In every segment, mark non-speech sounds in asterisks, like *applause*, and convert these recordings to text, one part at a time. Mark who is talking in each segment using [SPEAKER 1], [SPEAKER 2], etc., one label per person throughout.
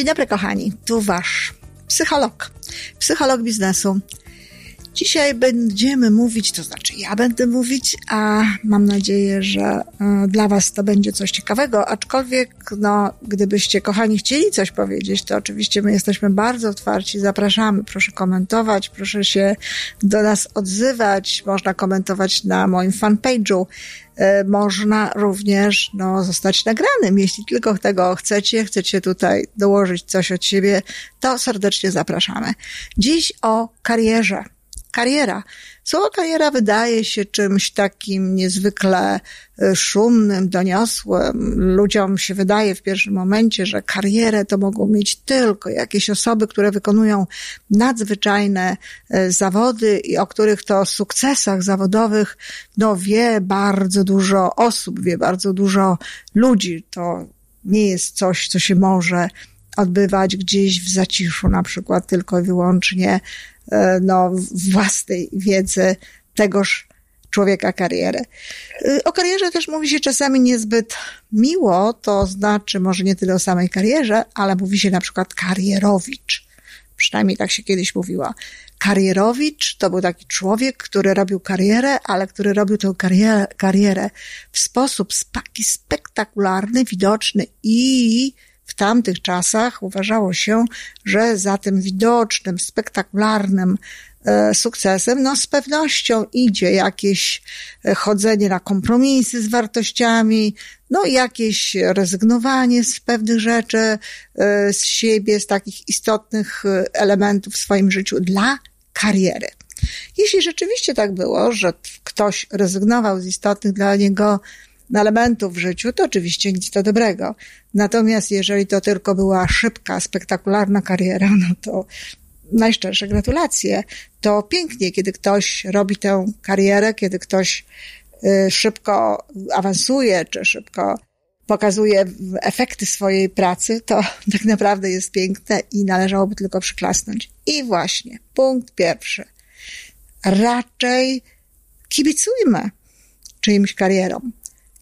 [SPEAKER 1] Dzień dobry, kochani. Tu wasz psycholog, psycholog biznesu. Dzisiaj będziemy mówić, to znaczy ja będę mówić, a mam nadzieję, że e, dla Was to będzie coś ciekawego, aczkolwiek, no, gdybyście, kochani, chcieli coś powiedzieć, to oczywiście my jesteśmy bardzo otwarci, zapraszamy, proszę komentować, proszę się do nas odzywać, można komentować na moim fanpage'u, e, można również no, zostać nagranym. Jeśli tylko tego chcecie, chcecie tutaj dołożyć coś od siebie, to serdecznie zapraszamy. Dziś o karierze kariera. Słowo kariera wydaje się czymś takim niezwykle e, szumnym, doniosłym. Ludziom się wydaje w pierwszym momencie, że karierę to mogą mieć tylko jakieś osoby, które wykonują nadzwyczajne e, zawody i o których to sukcesach zawodowych no, wie bardzo dużo osób, wie bardzo dużo ludzi. To nie jest coś, co się może odbywać gdzieś w zaciszu, na przykład tylko i wyłącznie E, no, własnej wiedzy tegoż człowieka karierę. E, o karierze też mówi się czasami niezbyt miło, to znaczy może nie tyle o samej karierze, ale mówi się na przykład karierowicz. Przynajmniej tak się kiedyś mówiła. Karierowicz to był taki człowiek, który robił karierę, ale który robił tę karierę, karierę w sposób taki spektakularny, widoczny i tamtych czasach uważało się, że za tym widocznym, spektakularnym e, sukcesem, no z pewnością idzie jakieś e, chodzenie na kompromisy z wartościami, no jakieś rezygnowanie z pewnych rzeczy, e, z siebie, z takich istotnych elementów w swoim życiu dla kariery. Jeśli rzeczywiście tak było, że ktoś rezygnował z istotnych dla niego elementów w życiu, to oczywiście nic to dobrego. Natomiast jeżeli to tylko była szybka, spektakularna kariera, *laughs* no to najszczersze gratulacje. To pięknie, kiedy ktoś robi tę karierę, kiedy ktoś y, szybko awansuje, czy szybko pokazuje efekty swojej pracy, to *laughs* tak naprawdę jest piękne i należałoby tylko przyklasnąć. I właśnie, punkt pierwszy. Raczej kibicujmy czyimś karierom.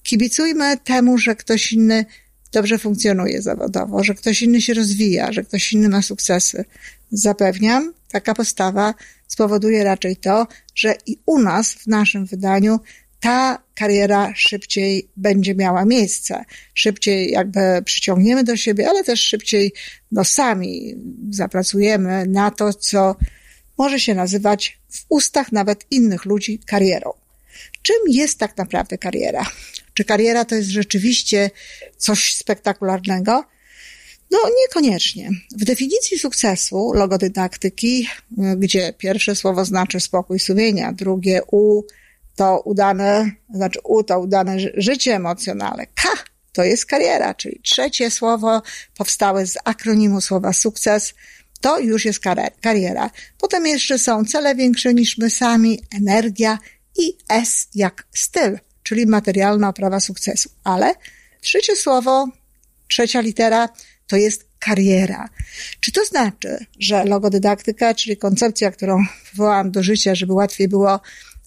[SPEAKER 1] Kibicujmy temu, że ktoś inny dobrze funkcjonuje zawodowo, że ktoś inny się rozwija, że ktoś inny ma sukcesy. Zapewniam, taka postawa spowoduje raczej to, że i u nas, w naszym wydaniu, ta kariera szybciej będzie miała miejsce. Szybciej jakby przyciągniemy do siebie, ale też szybciej no sami zapracujemy na to, co może się nazywać w ustach nawet innych ludzi karierą. Czym jest tak naprawdę kariera? Czy kariera to jest rzeczywiście coś spektakularnego? No, niekoniecznie. W definicji sukcesu logodydaktyki, gdzie pierwsze słowo znaczy spokój sumienia, drugie U to udane, znaczy U to udane życie emocjonalne, K to jest kariera, czyli trzecie słowo powstałe z akronimu słowa sukces, to już jest kariera. Potem jeszcze są cele większe niż my sami, energia i S jak styl czyli materialna oprawa sukcesu. Ale trzecie słowo, trzecia litera to jest kariera. Czy to znaczy, że logodydaktyka, czyli koncepcja, którą wywołałam do życia, żeby łatwiej było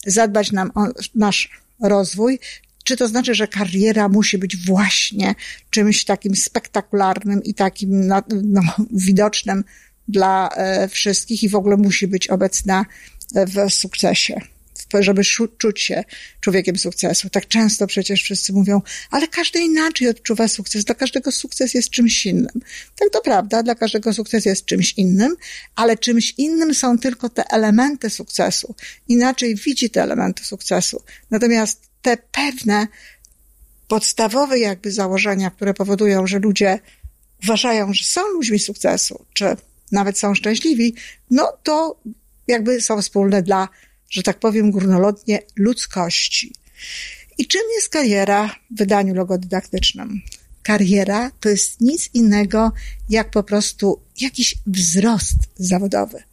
[SPEAKER 1] zadbać nam o nasz rozwój, czy to znaczy, że kariera musi być właśnie czymś takim spektakularnym i takim no, no, widocznym dla e, wszystkich i w ogóle musi być obecna w sukcesie? Żeby czuć się człowiekiem sukcesu. Tak często przecież wszyscy mówią, ale każdy inaczej odczuwa sukces, dla każdego sukces jest czymś innym. Tak to prawda, dla każdego sukces jest czymś innym, ale czymś innym są tylko te elementy sukcesu. Inaczej widzi te elementy sukcesu. Natomiast te pewne podstawowe jakby założenia, które powodują, że ludzie uważają, że są ludźmi sukcesu, czy nawet są szczęśliwi, no to jakby są wspólne dla że tak powiem górnolotnie, ludzkości. I czym jest kariera w wydaniu logodydaktycznym? Kariera to jest nic innego jak po prostu jakiś wzrost zawodowy.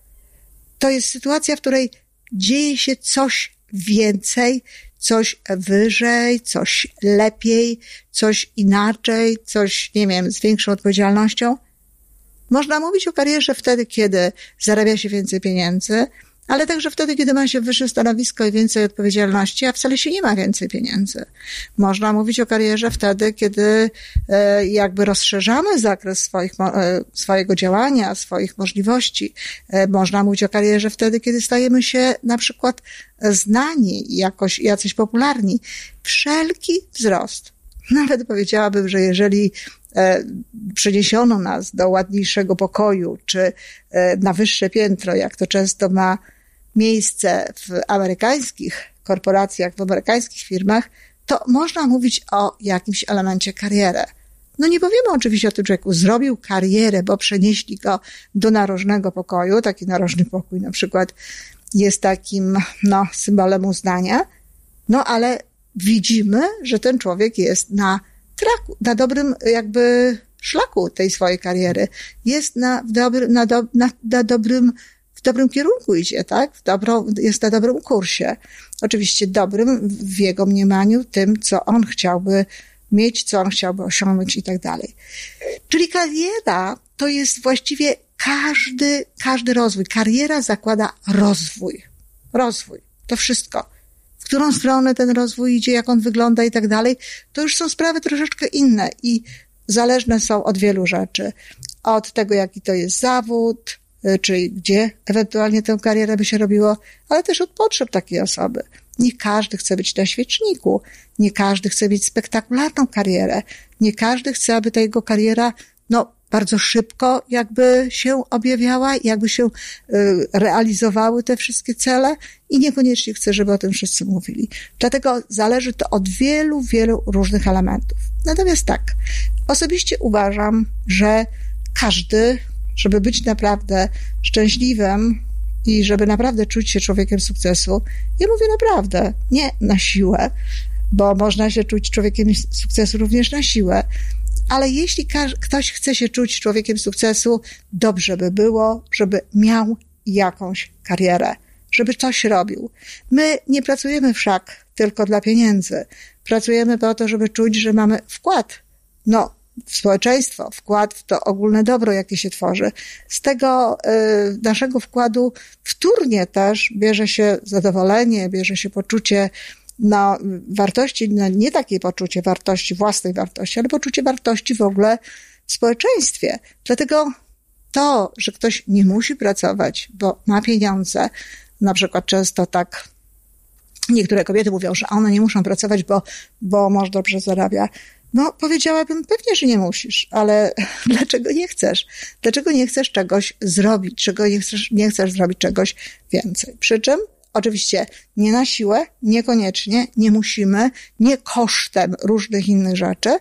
[SPEAKER 1] To jest sytuacja, w której dzieje się coś więcej, coś wyżej, coś lepiej, coś inaczej, coś, nie wiem, z większą odpowiedzialnością. Można mówić o karierze wtedy, kiedy zarabia się więcej pieniędzy, ale także wtedy, kiedy ma się wyższe stanowisko i więcej odpowiedzialności, a wcale się nie ma więcej pieniędzy. Można mówić o karierze wtedy, kiedy e, jakby rozszerzamy zakres swoich, e, swojego działania, swoich możliwości. E, można mówić o karierze wtedy, kiedy stajemy się na przykład znani, jakoś, jacyś popularni. Wszelki wzrost. *laughs* Nawet powiedziałabym, że jeżeli przeniesiono nas do ładniejszego pokoju, czy na wyższe piętro, jak to często ma miejsce w amerykańskich korporacjach, w amerykańskich firmach, to można mówić o jakimś elemencie kariery. No nie powiemy oczywiście o tym człowieku, zrobił karierę, bo przenieśli go do narożnego pokoju. Taki narożny pokój na przykład jest takim, no, symbolem uznania. No ale widzimy, że ten człowiek jest na traku, na dobrym jakby szlaku tej swojej kariery. Jest na, dobry, na, do, na, na dobrym w dobrym kierunku idzie, tak? W dobro, jest na dobrym kursie. Oczywiście dobrym w jego mniemaniu, tym, co on chciałby mieć, co on chciałby osiągnąć i tak dalej. Czyli kariera to jest właściwie każdy, każdy rozwój. Kariera zakłada rozwój. Rozwój. To wszystko. W którą stronę ten rozwój idzie, jak on wygląda i tak dalej, to już są sprawy troszeczkę inne i zależne są od wielu rzeczy. Od tego, jaki to jest zawód, czy gdzie ewentualnie tę karierę by się robiło, ale też od potrzeb takiej osoby. Nie każdy chce być na świeczniku, nie każdy chce mieć spektakularną karierę, nie każdy chce, aby ta jego kariera, no, bardzo szybko jakby się objawiała, jakby się y, realizowały te wszystkie cele i niekoniecznie chce, żeby o tym wszyscy mówili. Dlatego zależy to od wielu, wielu różnych elementów. Natomiast tak, osobiście uważam, że każdy żeby być naprawdę szczęśliwym i żeby naprawdę czuć się człowiekiem sukcesu, ja mówię naprawdę, nie na siłę, bo można się czuć człowiekiem sukcesu również na siłę, ale jeśli ktoś chce się czuć człowiekiem sukcesu, dobrze by było, żeby miał jakąś karierę, żeby coś robił. My nie pracujemy wszak tylko dla pieniędzy. Pracujemy po to, żeby czuć, że mamy wkład. No, społeczeństwo, wkład w to ogólne dobro, jakie się tworzy. Z tego y, naszego wkładu wtórnie też bierze się zadowolenie, bierze się poczucie no, wartości, no, nie takie poczucie wartości, własnej wartości, ale poczucie wartości w ogóle w społeczeństwie. Dlatego to, że ktoś nie musi pracować, bo ma pieniądze, na przykład często tak niektóre kobiety mówią, że one nie muszą pracować, bo, bo mąż dobrze zarabia. No, powiedziałabym, pewnie, że nie musisz, ale *laughs* dlaczego nie chcesz? Dlaczego nie chcesz czegoś zrobić? Czego nie chcesz, nie chcesz zrobić czegoś więcej? Przy czym, oczywiście, nie na siłę, niekoniecznie, nie musimy, nie kosztem różnych innych rzeczy,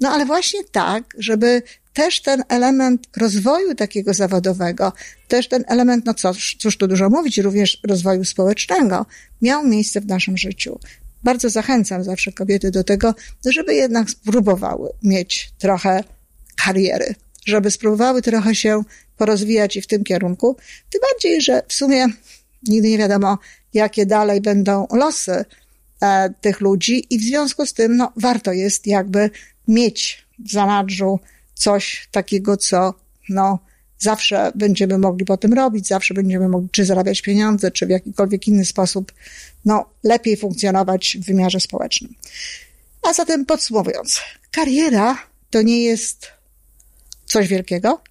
[SPEAKER 1] no ale właśnie tak, żeby też ten element rozwoju takiego zawodowego, też ten element, no co, cóż tu dużo mówić, również rozwoju społecznego, miał miejsce w naszym życiu bardzo zachęcam zawsze kobiety do tego, żeby jednak spróbowały mieć trochę kariery, żeby spróbowały trochę się porozwijać i w tym kierunku. Tym bardziej, że w sumie nigdy nie wiadomo, jakie dalej będą losy e, tych ludzi i w związku z tym, no, warto jest jakby mieć w zanadrzu coś takiego, co, no, zawsze będziemy mogli po tym robić, zawsze będziemy mogli czy zarabiać pieniądze, czy w jakikolwiek inny sposób no, lepiej funkcjonować w wymiarze społecznym. A zatem podsumowując, kariera to nie jest coś wielkiego,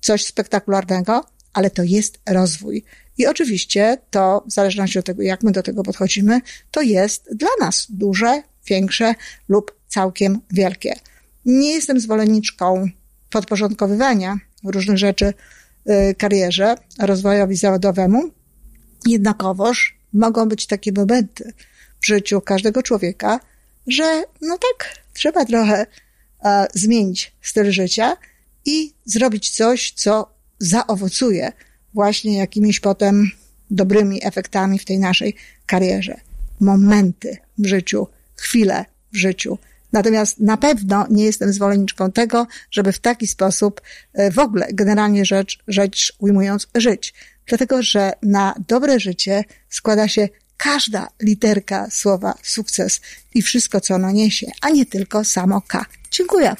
[SPEAKER 1] coś spektakularnego, ale to jest rozwój. I oczywiście to, w zależności od tego, jak my do tego podchodzimy, to jest dla nas duże, większe lub całkiem wielkie. Nie jestem zwolenniczką podporządkowywania różnych rzeczy y, karierze, rozwojowi zawodowemu. Jednakowoż mogą być takie momenty w życiu każdego człowieka, że no tak, trzeba trochę e, zmienić styl życia i zrobić coś, co zaowocuje właśnie jakimiś potem dobrymi efektami w tej naszej karierze. Momenty w życiu, chwile w życiu, Natomiast na pewno nie jestem zwolenniczką tego, żeby w taki sposób e, w ogóle, generalnie rzecz, rzecz ujmując, żyć. Dlatego, że na dobre życie składa się każda literka słowa sukces i wszystko, co ono niesie, a nie tylko samo K. Dziękuję.